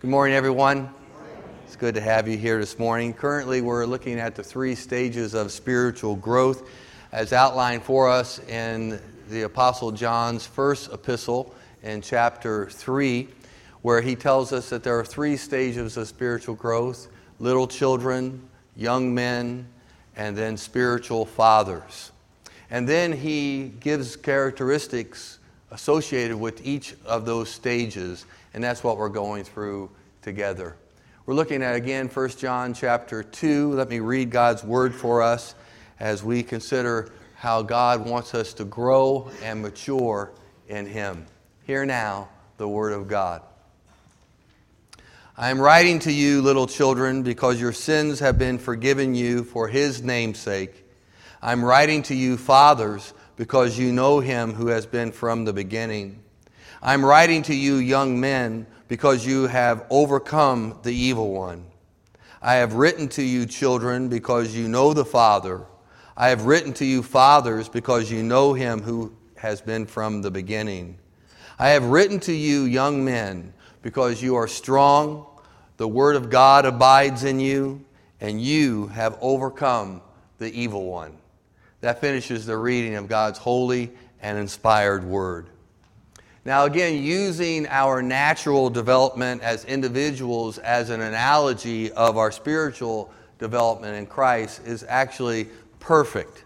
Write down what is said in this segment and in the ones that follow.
Good morning, everyone. It's good to have you here this morning. Currently, we're looking at the three stages of spiritual growth as outlined for us in the Apostle John's first epistle in chapter 3, where he tells us that there are three stages of spiritual growth little children, young men, and then spiritual fathers. And then he gives characteristics associated with each of those stages, and that's what we're going through together. We're looking at again 1 John chapter 2. Let me read God's word for us as we consider how God wants us to grow and mature in him. Hear now the word of God. I am writing to you, little children, because your sins have been forgiven you for his name's sake. I'm writing to you, fathers, because you know him who has been from the beginning. I'm writing to you, young men, because you have overcome the evil one. I have written to you, children, because you know the Father. I have written to you, fathers, because you know him who has been from the beginning. I have written to you, young men, because you are strong, the word of God abides in you, and you have overcome the evil one. That finishes the reading of God's holy and inspired word. Now, again, using our natural development as individuals as an analogy of our spiritual development in Christ is actually perfect.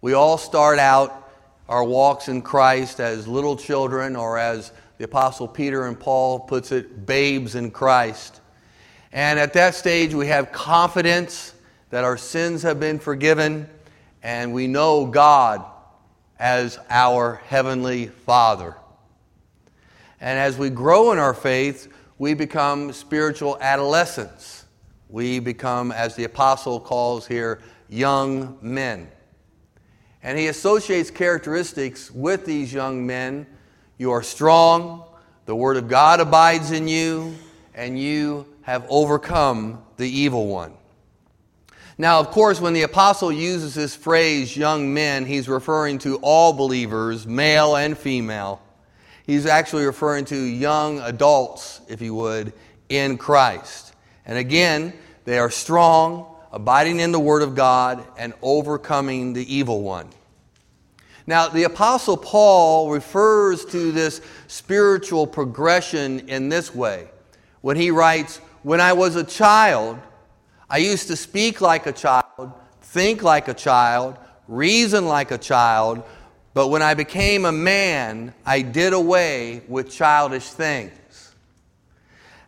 We all start out our walks in Christ as little children, or as the Apostle Peter and Paul puts it, babes in Christ. And at that stage, we have confidence that our sins have been forgiven and we know God as our Heavenly Father. And as we grow in our faith, we become spiritual adolescents. We become, as the apostle calls here, young men. And he associates characteristics with these young men. You are strong, the Word of God abides in you, and you have overcome the evil one. Now, of course, when the apostle uses this phrase, young men, he's referring to all believers, male and female. He's actually referring to young adults, if you would, in Christ. And again, they are strong, abiding in the Word of God, and overcoming the evil one. Now, the Apostle Paul refers to this spiritual progression in this way when he writes, When I was a child, I used to speak like a child, think like a child, reason like a child, but when I became a man, I did away with childish things.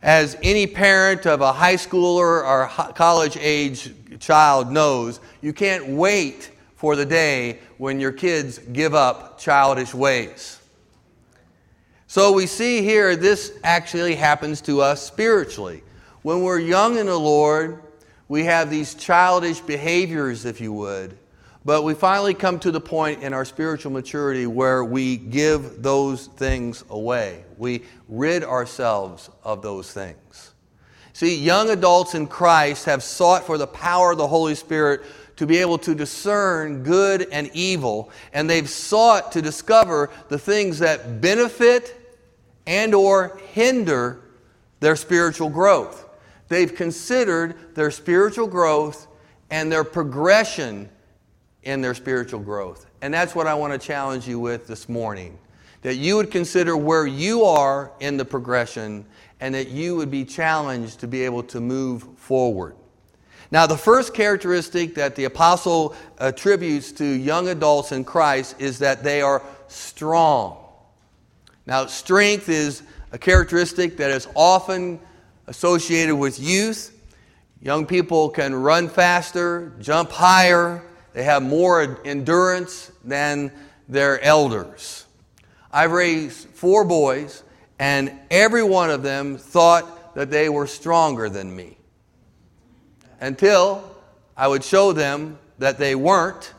As any parent of a high schooler or college age child knows, you can't wait for the day when your kids give up childish ways. So we see here this actually happens to us spiritually. When we're young in the Lord, we have these childish behaviors, if you would. But we finally come to the point in our spiritual maturity where we give those things away. We rid ourselves of those things. See, young adults in Christ have sought for the power of the Holy Spirit to be able to discern good and evil, and they've sought to discover the things that benefit and or hinder their spiritual growth. They've considered their spiritual growth and their progression in their spiritual growth. And that's what I want to challenge you with this morning. That you would consider where you are in the progression and that you would be challenged to be able to move forward. Now, the first characteristic that the apostle attributes to young adults in Christ is that they are strong. Now, strength is a characteristic that is often associated with youth. Young people can run faster, jump higher, they have more endurance than their elders. I've raised four boys, and every one of them thought that they were stronger than me until I would show them that they weren't,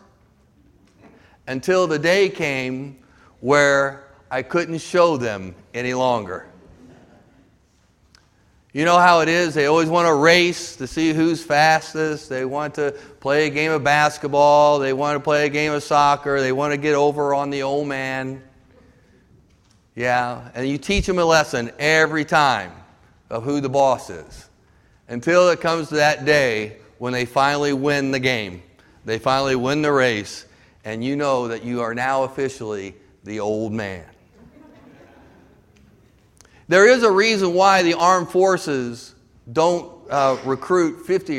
until the day came where I couldn't show them any longer. You know how it is. They always want to race to see who's fastest. They want to play a game of basketball. They want to play a game of soccer. They want to get over on the old man. Yeah, and you teach them a lesson every time. of who the boss is until it comes to that day when they finally win the game. They finally win the race, and you know that you are now officially the old man. There is a reason why the armed forces don't uh, recruit 50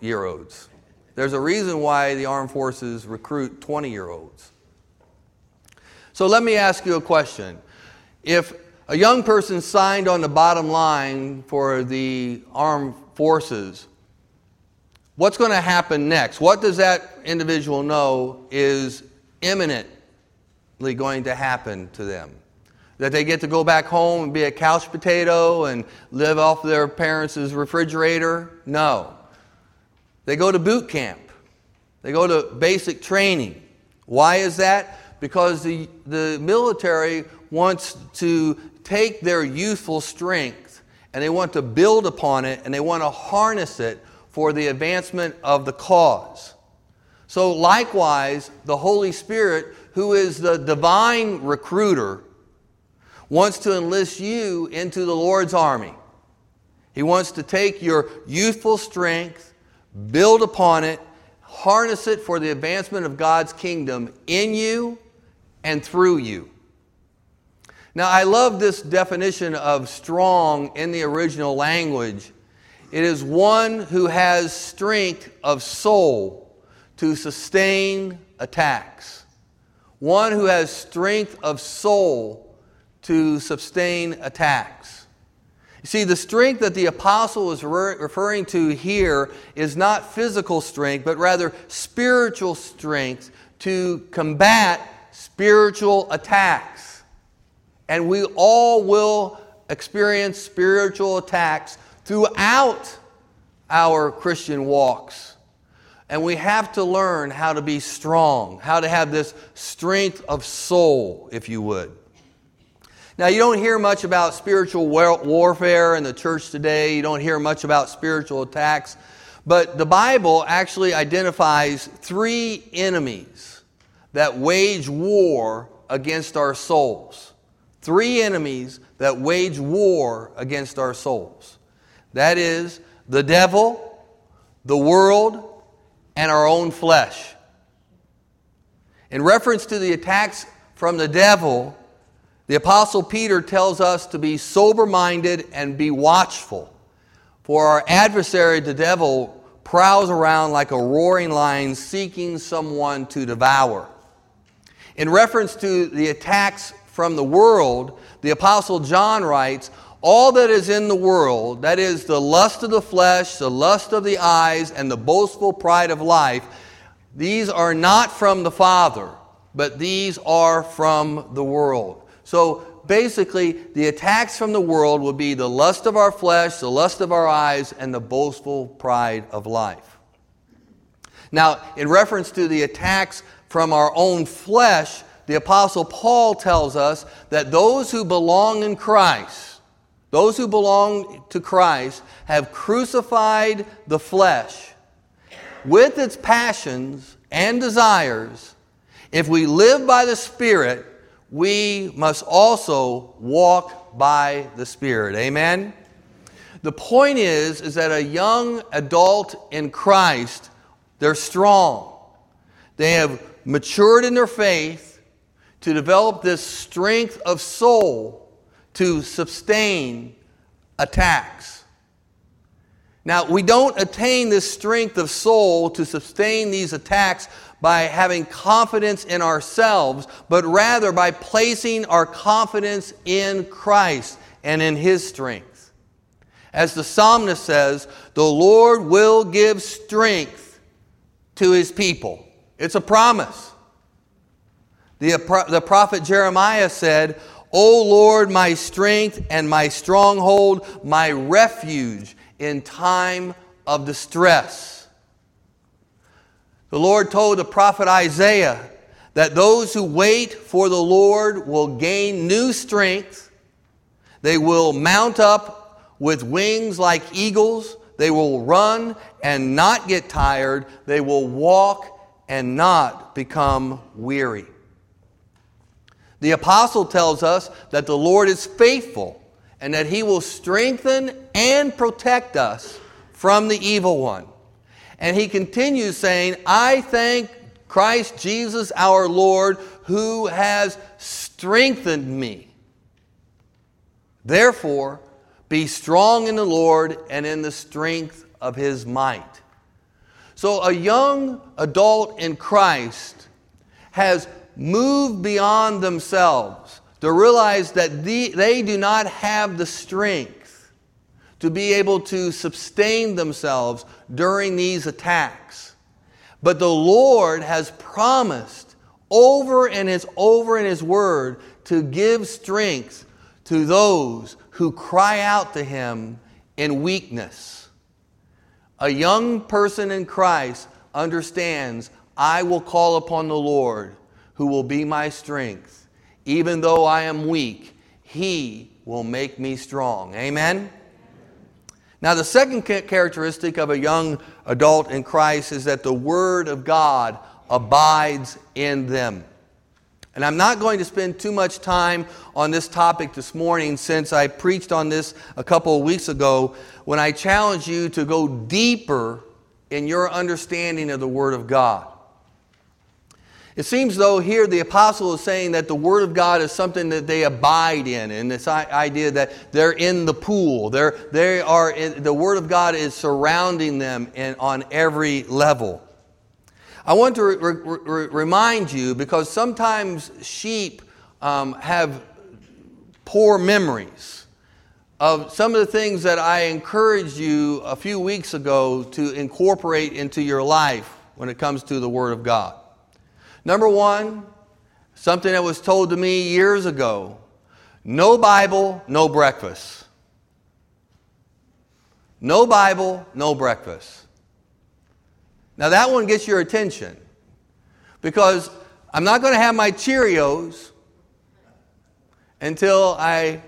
year olds. There's a reason why the armed forces recruit 20 year olds. So let me ask you a question. If a young person signed on the bottom line for the armed forces, what's going to happen next? What does that individual know is imminently going to happen to them? That they get to go back home and be a couch potato and live off their parents' refrigerator? No. They go to boot camp, they go to basic training. Why is that? Because the, the military wants to take their youthful strength and they want to build upon it and they want to harness it for the advancement of the cause. So, likewise, the Holy Spirit, who is the divine recruiter, wants to enlist you into the Lord's army. He wants to take your youthful strength, build upon it, harness it for the advancement of God's kingdom in you and through you. Now, I love this definition of strong in the original language. It is one who has strength of soul to sustain attacks. One who has strength of soul to sustain attacks. You see, the strength that the apostle is re- referring to here is not physical strength, but rather spiritual strength to combat spiritual attacks. And we all will experience spiritual attacks throughout our Christian walks. And we have to learn how to be strong, how to have this strength of soul, if you would. Now, you don't hear much about spiritual warfare in the church today. You don't hear much about spiritual attacks. But the Bible actually identifies three enemies that wage war against our souls. Three enemies that wage war against our souls. That is the devil, the world, and our own flesh. In reference to the attacks from the devil, the Apostle Peter tells us to be sober minded and be watchful. For our adversary, the devil, prowls around like a roaring lion seeking someone to devour. In reference to the attacks from the world, the Apostle John writes, All that is in the world, that is the lust of the flesh, the lust of the eyes, and the boastful pride of life, these are not from the Father, but these are from the world. So basically, the attacks from the world will be the lust of our flesh, the lust of our eyes, and the boastful pride of life. Now, in reference to the attacks from our own flesh, the Apostle Paul tells us that those who belong in Christ, those who belong to Christ, have crucified the flesh with its passions and desires. If we live by the Spirit, we must also walk by the Spirit. Amen? The point is, is that a young adult in Christ, they're strong. They have matured in their faith to develop this strength of soul to sustain attacks. Now, we don't attain this strength of soul to sustain these attacks by having confidence in ourselves, but rather by placing our confidence in Christ and in His strength. As the psalmist says, the Lord will give strength to His people. It's a promise. The, the prophet Jeremiah said, O Lord, my strength and my stronghold, my refuge in time of distress. The Lord told the prophet Isaiah that those who wait for the Lord will gain new strength. They will mount up with wings like eagles. They will run and not get tired. They will walk and not become weary. The apostle tells us that the Lord is faithful and that He will strengthen and protect us from the evil one. And He continues saying, I thank Christ Jesus our Lord who has strengthened me. Therefore, be strong in the Lord and in the strength of his might. So, a young adult in Christ has moved beyond themselves to realize that they do not have the strength to be able to sustain themselves during these attacks. But the Lord has promised over and his over in his word to give strength to those who cry out to him in weakness. A young person in Christ understands I will call upon the Lord who will be my strength. Even though I am weak, he will make me strong. Amen? Now, the second characteristic of a young adult in Christ is that the Word of God abides in them. And I'm not going to spend too much time on this topic this morning since I preached on this a couple of weeks ago when I challenged you to go deeper in your understanding of the Word of God. It seems though here the apostle is saying that the Word of God is something that they abide in, and this idea that they're in the pool. They're, they are in, the Word of God is surrounding them in, on every level. I want to re- re- remind you because sometimes sheep um, have poor memories of some of the things that I encouraged you a few weeks ago to incorporate into your life when it comes to the Word of God. Number one, something that was told to me years ago no Bible, no breakfast. No Bible, no breakfast. Now that one gets your attention because I'm not going to have my Cheerios until I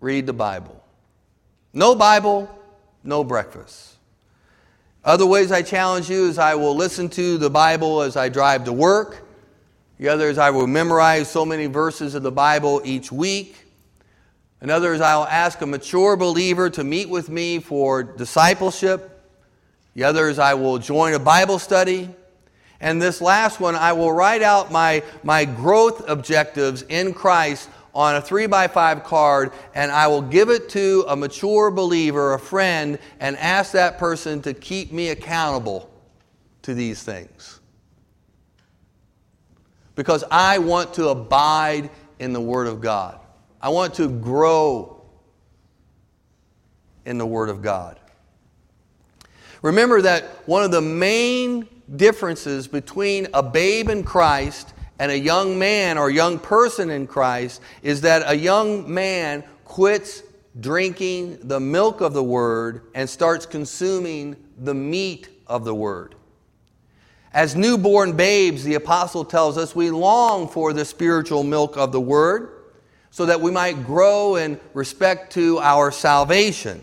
read the Bible. No Bible, no breakfast. Other ways I challenge you is I will listen to the Bible as I drive to work. The other is I will memorize so many verses of the Bible each week. Another is I will ask a mature believer to meet with me for discipleship. The other is I will join a Bible study. And this last one, I will write out my, my growth objectives in Christ on a three by five card and I will give it to a mature believer, a friend, and ask that person to keep me accountable to these things. Because I want to abide in the Word of God. I want to grow in the Word of God. Remember that one of the main differences between a babe in Christ and a young man or young person in Christ is that a young man quits drinking the milk of the Word and starts consuming the meat of the Word. As newborn babes, the apostle tells us we long for the spiritual milk of the Word so that we might grow in respect to our salvation.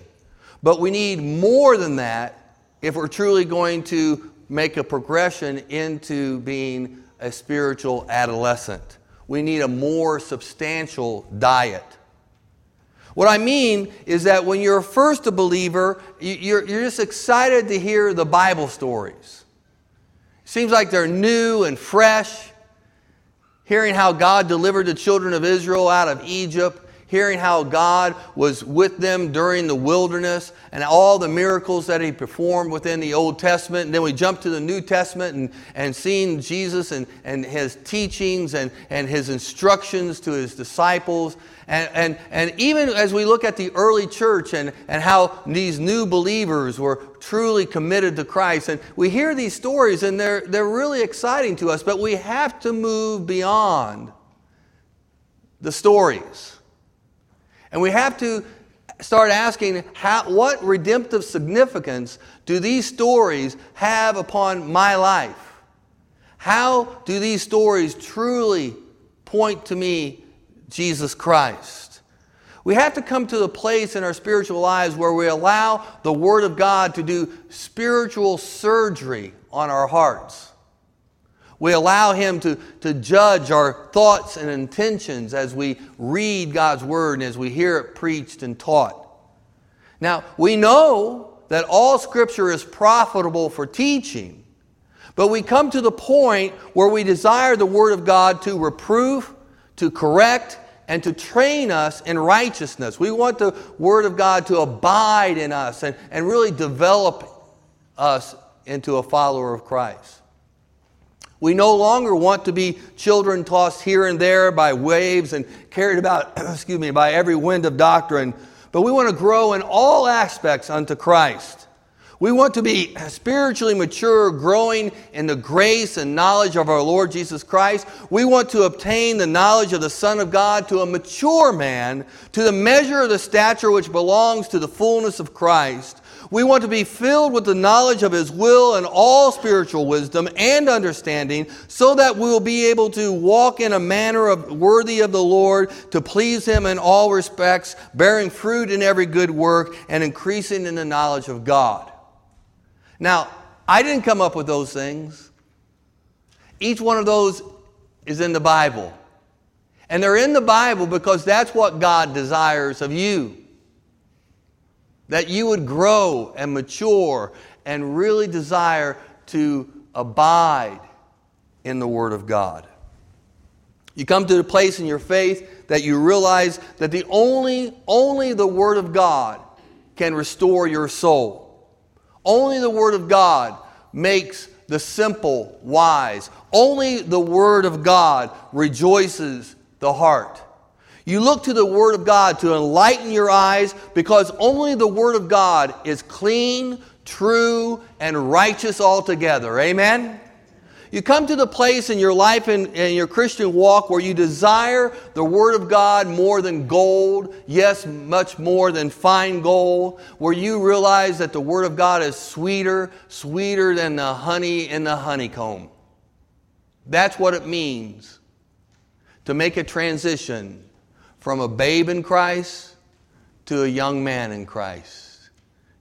But we need more than that if we're truly going to make a progression into being a spiritual adolescent. We need a more substantial diet. What I mean is that when you're first a believer, you're, you're just excited to hear the Bible stories. Seems like they're new and fresh. Hearing how God delivered the children of Israel out of Egypt, hearing how God was with them during the wilderness and all the miracles that He performed within the Old Testament. And then we jump to the New Testament and, and seeing Jesus and, and His teachings and, and His instructions to His disciples. And, and, and even as we look at the early church and, and how these new believers were truly committed to Christ, and we hear these stories and they're, they're really exciting to us, but we have to move beyond the stories. And we have to start asking how, what redemptive significance do these stories have upon my life? How do these stories truly point to me, Jesus Christ? We have to come to the place in our spiritual lives where we allow the Word of God to do spiritual surgery on our hearts We allow Him to, to judge our thoughts and intentions as we read God's Word and as we hear it preached and taught. Now, we know that all Scripture is profitable for teaching, but we come to the point where we desire the Word of God to reprove, to correct, and to train us in righteousness. We want the Word of God to abide in us and, and really develop us into a follower of Christ. We no longer want to be children tossed here and there by waves and carried about, excuse me, by every wind of doctrine, but we want to grow in all aspects unto Christ. We want to be spiritually mature, growing in the grace and knowledge of our Lord Jesus Christ. We want to obtain the knowledge of the Son of God to a mature man, to the measure of the stature which belongs to the fullness of Christ. We want to be filled with the knowledge of His will and all spiritual wisdom and understanding so that we will be able to walk in a manner of, worthy of the Lord, to please Him in all respects, bearing fruit in every good work and increasing in the knowledge of God. Now, I didn't come up with those things. Each one of those is in the Bible. And they're in the Bible because that's what God desires of you that you would grow and mature and really desire to abide in the Word of God. You come to the place in your faith that you realize that the only, only the Word of God can restore your soul. Only the Word of God makes the simple wise. Only the Word of God rejoices the heart. You look to the Word of God to enlighten your eyes because only the Word of God is clean, true, and righteous altogether. Amen? You come to the place in your life and in, your Christian walk where you desire the Word of God more than gold, yes, much more than fine gold, where you realize that the Word of God is sweeter, sweeter than the honey in the honeycomb. That's what it means to make a transition from a babe in Christ to a young man in Christ.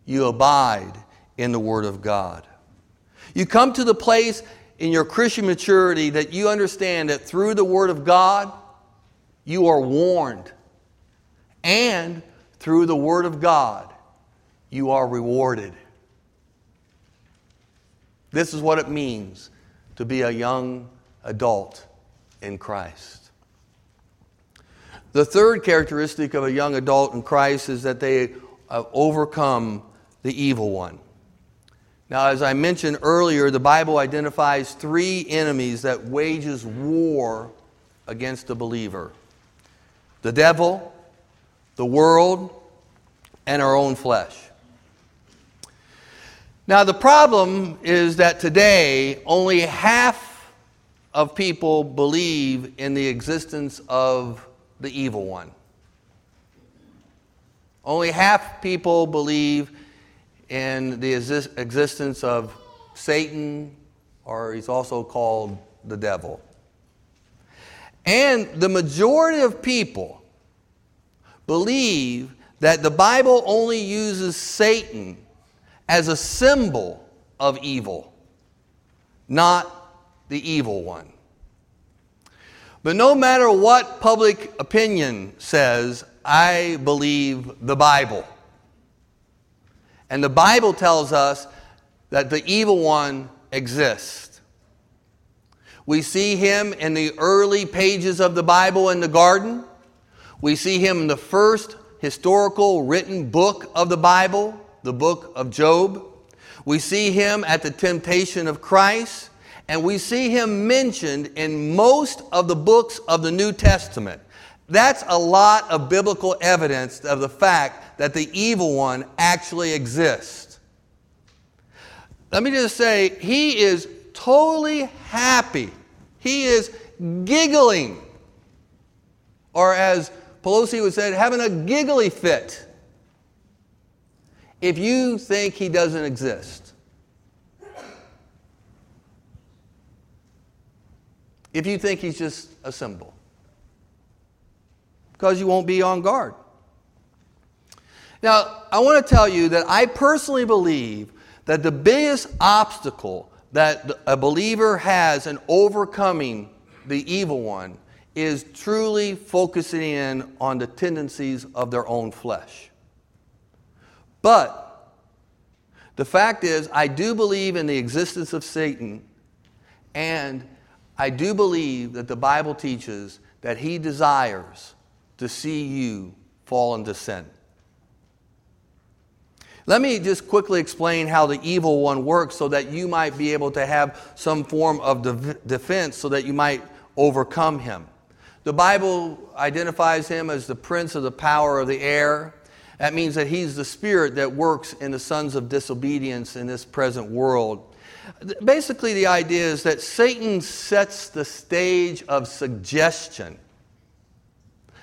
You abide in the Word of God. You come to the place in your Christian maturity that you understand that through the Word of God, you are warned. And through the Word of God, you are rewarded. This is what it means to be a young adult in Christ. The third characteristic of a young adult in Christ is that they uh, overcome the evil one. Now, as I mentioned earlier, the Bible identifies three enemies that wages war against the believer the devil, the world, and our own flesh. Now, the problem is that today only half of people believe in the existence of the evil one. Only half people believe in the existence of Satan, or he's also called the devil. And the majority of people believe that the Bible only uses Satan as a symbol of evil, not the evil one. But no matter what public opinion says, I believe the Bible. And the Bible tells us that the evil one exists. We see him in the early pages of the Bible in the garden. We see him in the first historical written book of the Bible, the book of Job. We see him at the temptation of Christ and we see him mentioned in most of the books of the New Testament. That's a lot of biblical evidence of the fact that the evil one actually exists. Let me just say, he is totally happy. He is giggling. Or as Pelosi would say, having a giggly fit. If you think he doesn't exist, if you think he's just a symbol, because you won't be on guard. Now, I want to tell you that I personally believe that the biggest obstacle that a believer has in overcoming the evil one is truly focusing in on the tendencies of their own flesh. But the fact is, I do believe in the existence of Satan, and I do believe that the Bible teaches that he desires to see you fall into sin. Let me just quickly explain how the evil one works so that you might be able to have some form of de- defense so that you might overcome him. The Bible identifies him as the prince of the power of the air. That means that he's the spirit that works in the sons of disobedience in this present world. Basically, the idea is that Satan sets the stage of suggestion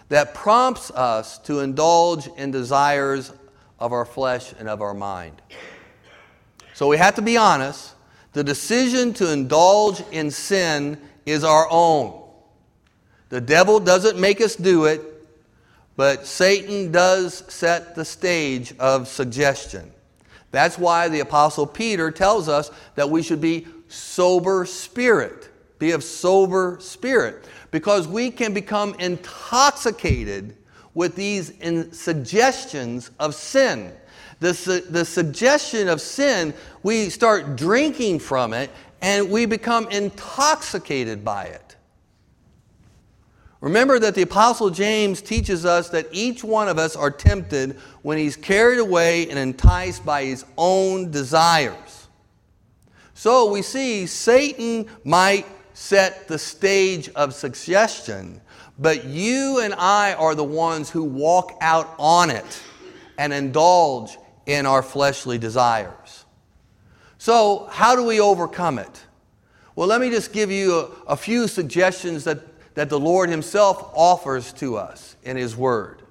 that prompts us to indulge in desires of our flesh and of our mind. So we have to be honest. The decision to indulge in sin is our own. The devil doesn't make us do it, but Satan does set the stage of suggestion. That's why the Apostle Peter tells us that we should be sober spirit, be of sober spirit, because we can become intoxicated with these suggestions of sin. The, su- the suggestion of sin, we start drinking from it and we become intoxicated by it. Remember that the Apostle James teaches us that each one of us are tempted when he's carried away and enticed by his own desires. So we see Satan might set the stage of suggestion, but you and I are the ones who walk out on it and indulge in our fleshly desires. So, how do we overcome it? Well, let me just give you a, a few suggestions that that the Lord Himself offers to us in His Word.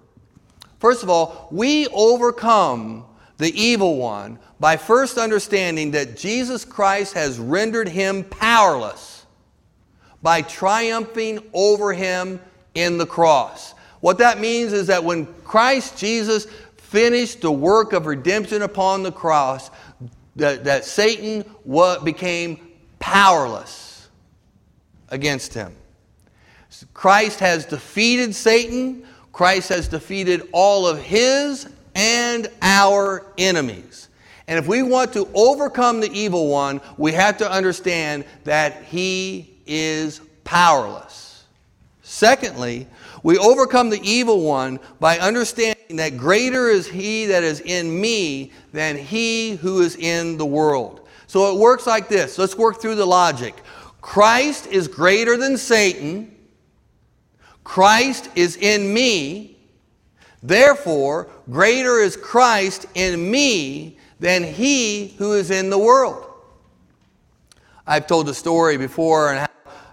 First of all, we overcome the evil one by first understanding that Jesus Christ has rendered him powerless by triumphing over him in the cross. What that means is that when Christ Jesus finished the work of redemption upon the cross, that, that Satan became powerless against him. Christ has defeated Satan. Christ has defeated all of his and our enemies. And if we want to overcome the evil one, we have to understand that he is powerless. Secondly, we overcome the evil one by understanding that greater is he that is in me than he who is in the world. So it works like this. Let's work through the logic. Christ is greater than Satan. Christ is in me. Therefore, greater is Christ in me than he who is in the world. I've told the story before, and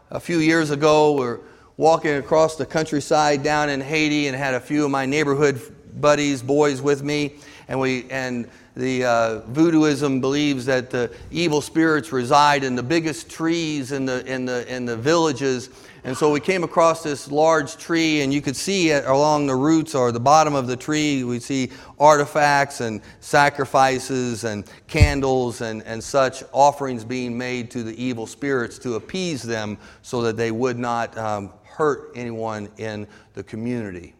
a few years ago, we're walking across the countryside down in Haiti and had a few of my neighborhood buddies, boys with me, and we and the uh, voodooism believes that the evil spirits reside in the biggest trees in the in the in the villages and so we came across this large tree, and you could see along the roots or the bottom of the tree. We see artifacts and sacrifices and candles and, and such offerings being made to the evil spirits to appease them so that they would not um, hurt anyone in the community.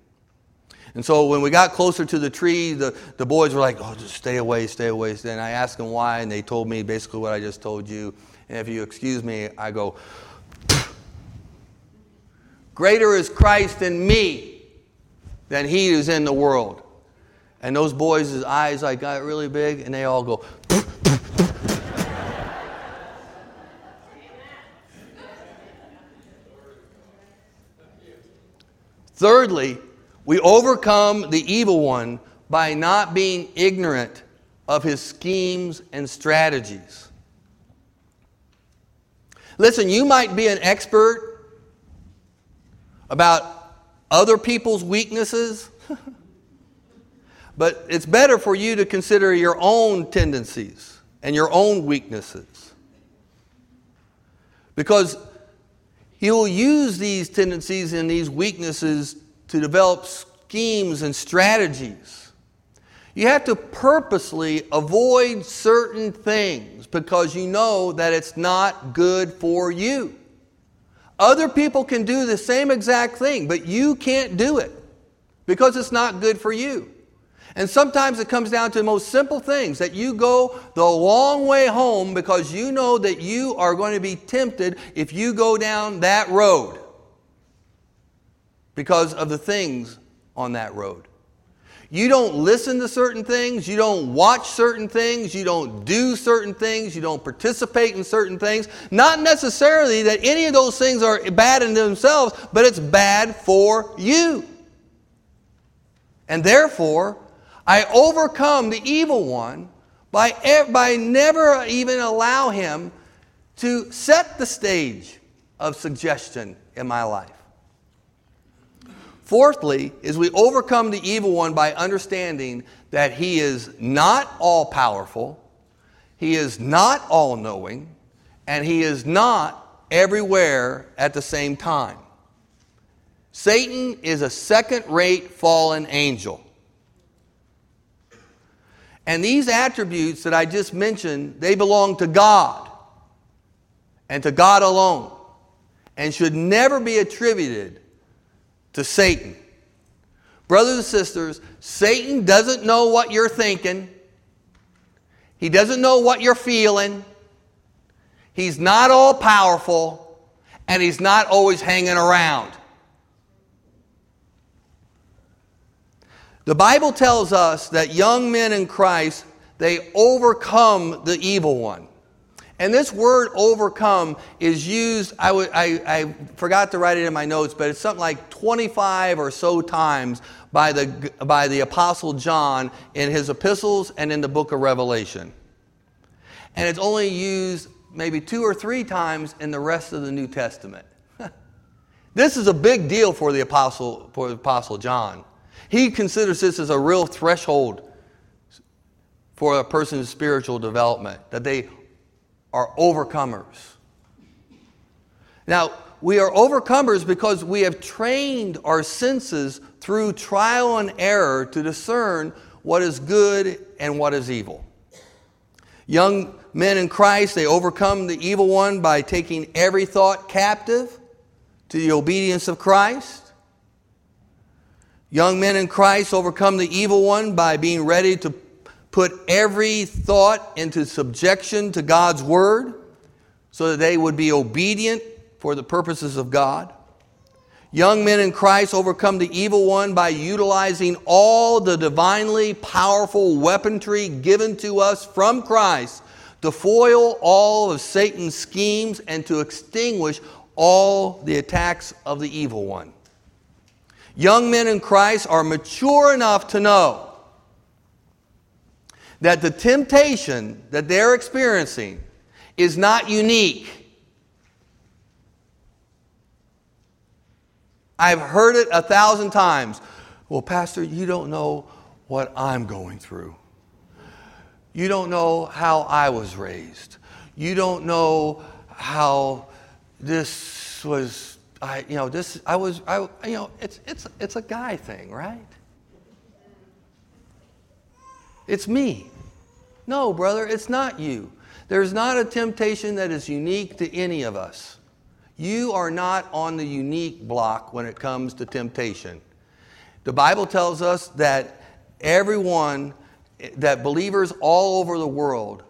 And so when we got closer to the tree, the, the boys were like, oh, just stay away, stay away. And I asked them why, and they told me basically what I just told you. And if you excuse me, I go, Greater is Christ in me than he who's in the world. And those boys' eyes like got really big and they all go. Thirdly, we overcome the evil one by not being ignorant of his schemes and strategies. Listen, you might be an expert about other people's weaknesses. but it's better for you to consider your own tendencies and your own weaknesses. Because he'll use these tendencies and these weaknesses to develop schemes and strategies. You have to purposely avoid certain things because you know that it's not good for you. Other people can do the same exact thing, but you can't do it because it's not good for you. And sometimes it comes down to the most simple things that you go the long way home because you know that you are going to be tempted if you go down that road because of the things on that road. You don't listen to certain things, you don't watch certain things, you don't do certain things, you don't participate in certain things. Not necessarily that any of those things are bad in themselves, but it's bad for you. And therefore, I overcome the evil one by, by never even allow him to set the stage of suggestion in my life. Fourthly, is we overcome the evil one by understanding that he is not all powerful, he is not all knowing, and he is not everywhere at the same time. Satan is a second rate fallen angel. And these attributes that I just mentioned, they belong to God and to God alone and should never be attributed to Satan. Brothers and sisters, Satan doesn't know what you're thinking. He doesn't know what you're feeling. He's not all powerful, and he's not always hanging around. The Bible tells us that young men in Christ, they overcome the evil one. And this word overcome is used, I, w- I, I forgot to write it in my notes, but it's something like 25 or so times by the, by the Apostle John in his epistles and in the book of Revelation. And it's only used maybe two or three times in the rest of the New Testament. this is a big deal for the Apostle, for the Apostle John. He considers this as a real threshold for a person's spiritual development, that they are overcomers. Now, we are overcomers because we have trained our senses through trial and error to discern what is good and what is evil. Young men in Christ, they overcome the evil one by taking every thought captive to the obedience of Christ. Young men in Christ overcome the evil one by being ready to put every thought into subjection to God's word so that they would be obedient for the purposes of God. Young men in Christ overcome the evil one by utilizing all the divinely powerful weaponry given to us from Christ to foil all of Satan's schemes and to extinguish all the attacks of the evil one. Young men in Christ are mature enough to know that the temptation that they're experiencing is not unique. I've heard it a thousand times. Well, Pastor, you don't know what I'm going through. You don't know how I was raised. You don't know how this was. I, you know, this. I was. I, you know, it's it's it's a guy thing, right? It's me. No, brother, it's not you. There's not a temptation that is unique to any of us. You are not on the unique block when it comes to temptation. The Bible tells us that everyone, that believers all over the world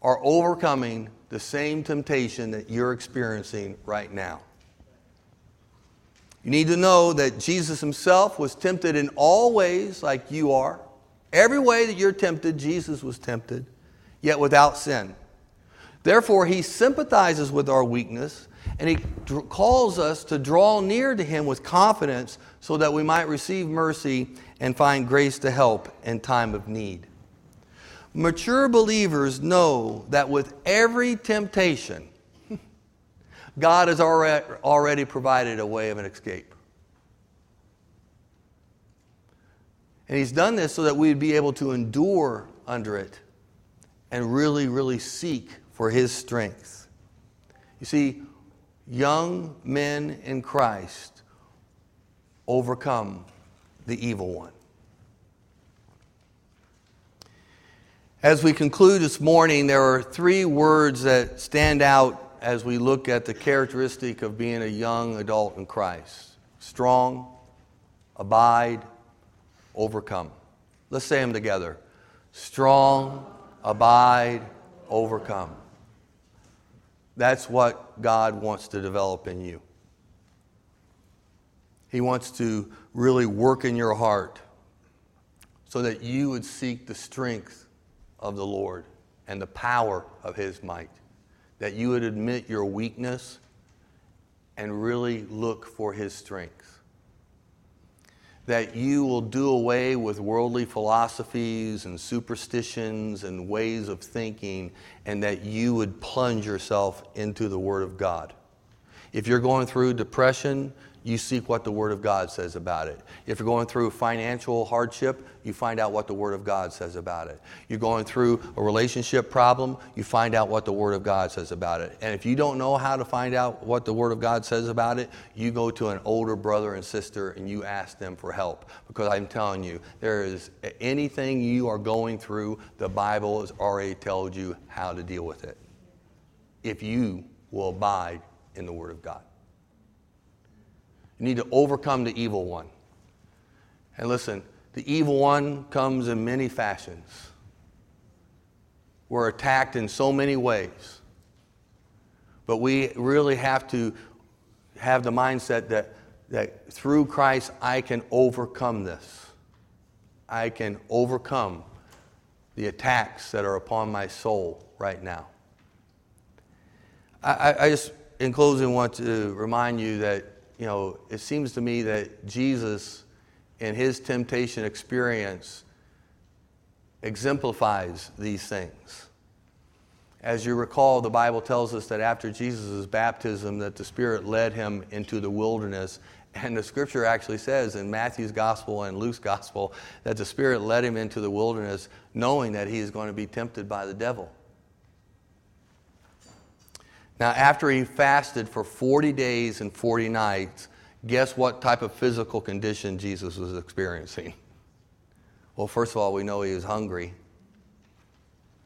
are overcoming the same temptation that you're experiencing right now. You need to know that Jesus himself was tempted in all ways like you are. Every way that you're tempted, Jesus was tempted, yet without sin. Therefore, he sympathizes with our weakness and he calls us to draw near to him with confidence so that we might receive mercy and find grace to help in time of need. Mature believers know that with every temptation, God has already provided a way of an escape. And He's done this so that we'd be able to endure under it and really, really seek for His strength. You see, young men in Christ overcome the evil one. As we conclude this morning, there are three words that stand out as we look at the characteristic of being a young adult in Christ strong, abide, overcome. Let's say them together strong, abide, overcome. That's what God wants to develop in you. He wants to really work in your heart so that you would seek the strength of the Lord and the power of His might. That you would admit your weakness and really look for His strength. That you will do away with worldly philosophies and superstitions and ways of thinking, and that you would plunge yourself into the Word of God. If you're going through depression, you seek what the Word of God says about it. If you're going through financial hardship, you find out what the Word of God says about it. You're going through a relationship problem, you find out what the Word of God says about it. And if you don't know how to find out what the Word of God says about it, you go to an older brother and sister and you ask them for help. Because I'm telling you, there is anything you are going through, the Bible has already told you how to deal with it. If you will abide in the Word of God. You need to overcome the evil one. And listen, the evil one comes in many fashions. We're attacked in so many ways. But we really have to have the mindset that, that through Christ I can overcome this. I can overcome the attacks that are upon my soul right now. I, I just, in closing, want to remind you that you know, it seems to me that Jesus, in his temptation experience, exemplifies these things. As you recall, the Bible tells us that after Jesus' baptism, that the Spirit led him into the wilderness. And the scripture actually says in Matthew's gospel and Luke's gospel that the Spirit led him into the wilderness knowing that he is going to be tempted by the devil. Now, after he fasted for 40 days and 40 nights, guess what type of physical condition Jesus was experiencing? Well, first of all, we know he was hungry.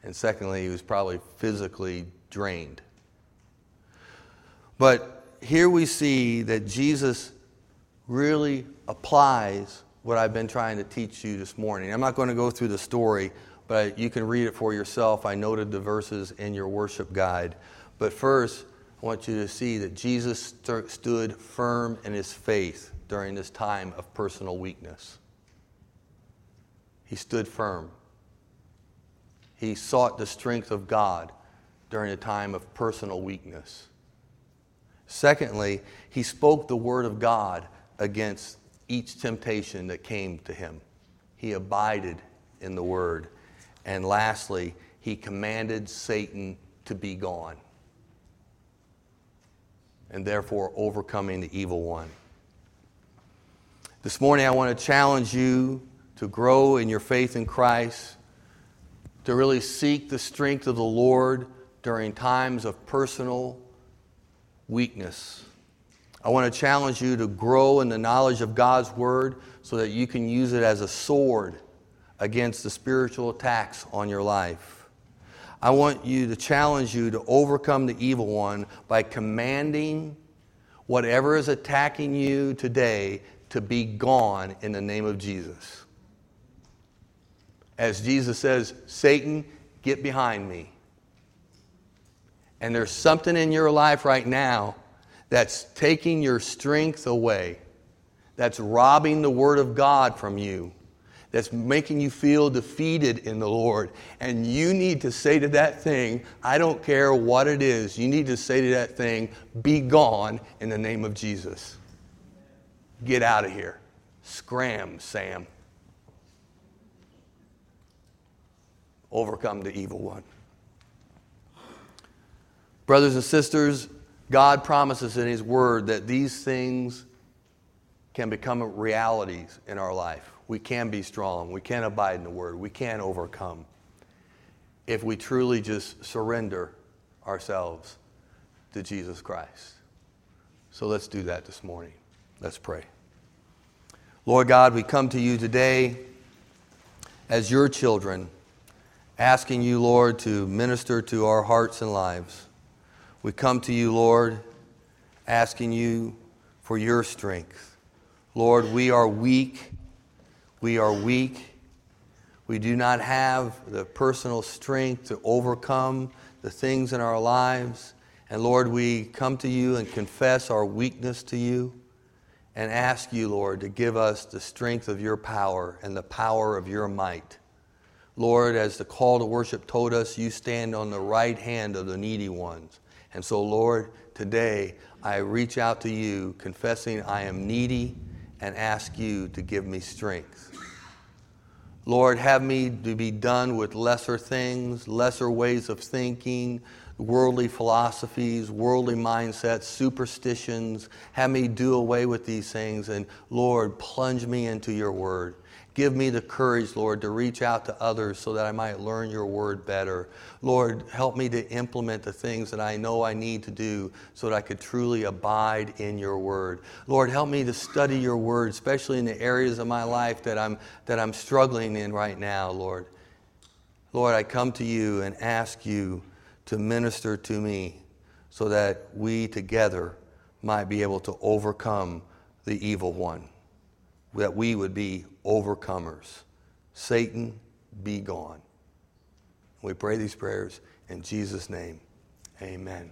And secondly, he was probably physically drained. But here we see that Jesus really applies what I've been trying to teach you this morning. I'm not going to go through the story, but you can read it for yourself. I noted the verses in your worship guide. But first, I want you to see that Jesus st- stood firm in his faith during this time of personal weakness. He stood firm. He sought the strength of God during a time of personal weakness. Secondly, he spoke the word of God against each temptation that came to him. He abided in the word. And lastly, he commanded Satan to be gone and therefore overcoming the evil one. This morning, I want to challenge you to grow in your faith in Christ, to really seek the strength of the Lord during times of personal weakness. I want to challenge you to grow in the knowledge of God's Word so that you can use it as a sword against the spiritual attacks on your life. I want you to challenge you to overcome the evil one by commanding whatever is attacking you today to be gone in the name of Jesus. As Jesus says, Satan, get behind me. And there's something in your life right now that's taking your strength away, that's robbing the Word of God from you that's making you feel defeated in the Lord. And you need to say to that thing, I don't care what it is, you need to say to that thing, be gone in the name of Jesus. Get out of here. Scram, Sam. Overcome the evil one. Brothers and sisters, God promises in His Word that these things can become realities in our life we can be strong. We can abide in the Word. We can overcome if we truly just surrender ourselves to Jesus Christ. So let's do that this morning. Let's pray. Lord God, we come to you today as your children, asking you, Lord, to minister to our hearts and lives. We come to you, Lord, asking you for your strength. Lord, we are weak. We are weak. We do not have the personal strength to overcome the things in our lives. And Lord, we come to you and confess our weakness to you and ask you, Lord, to give us the strength of your power and the power of your might. Lord, as the call to worship told us, you stand on the right hand of the needy ones. And so, Lord, today I reach out to you confessing I am needy and ask you to give me strength. Lord, have me to be done with lesser things, lesser ways of thinking, worldly philosophies, worldly mindsets, superstitions. Have me do away with these things and, Lord, plunge me into your word. Give me the courage, Lord, to reach out to others so that I might learn your word better. Lord, help me to implement the things that I know I need to do so that I could truly abide in your word. Lord, help me to study your word, especially in the areas of my life that I'm, that I'm struggling in right now, Lord. Lord, I come to you and ask you to minister to me so that we together might be able to overcome the evil one, that we would be overcomers. Satan, be gone. We pray these prayers in Jesus' name. Amen.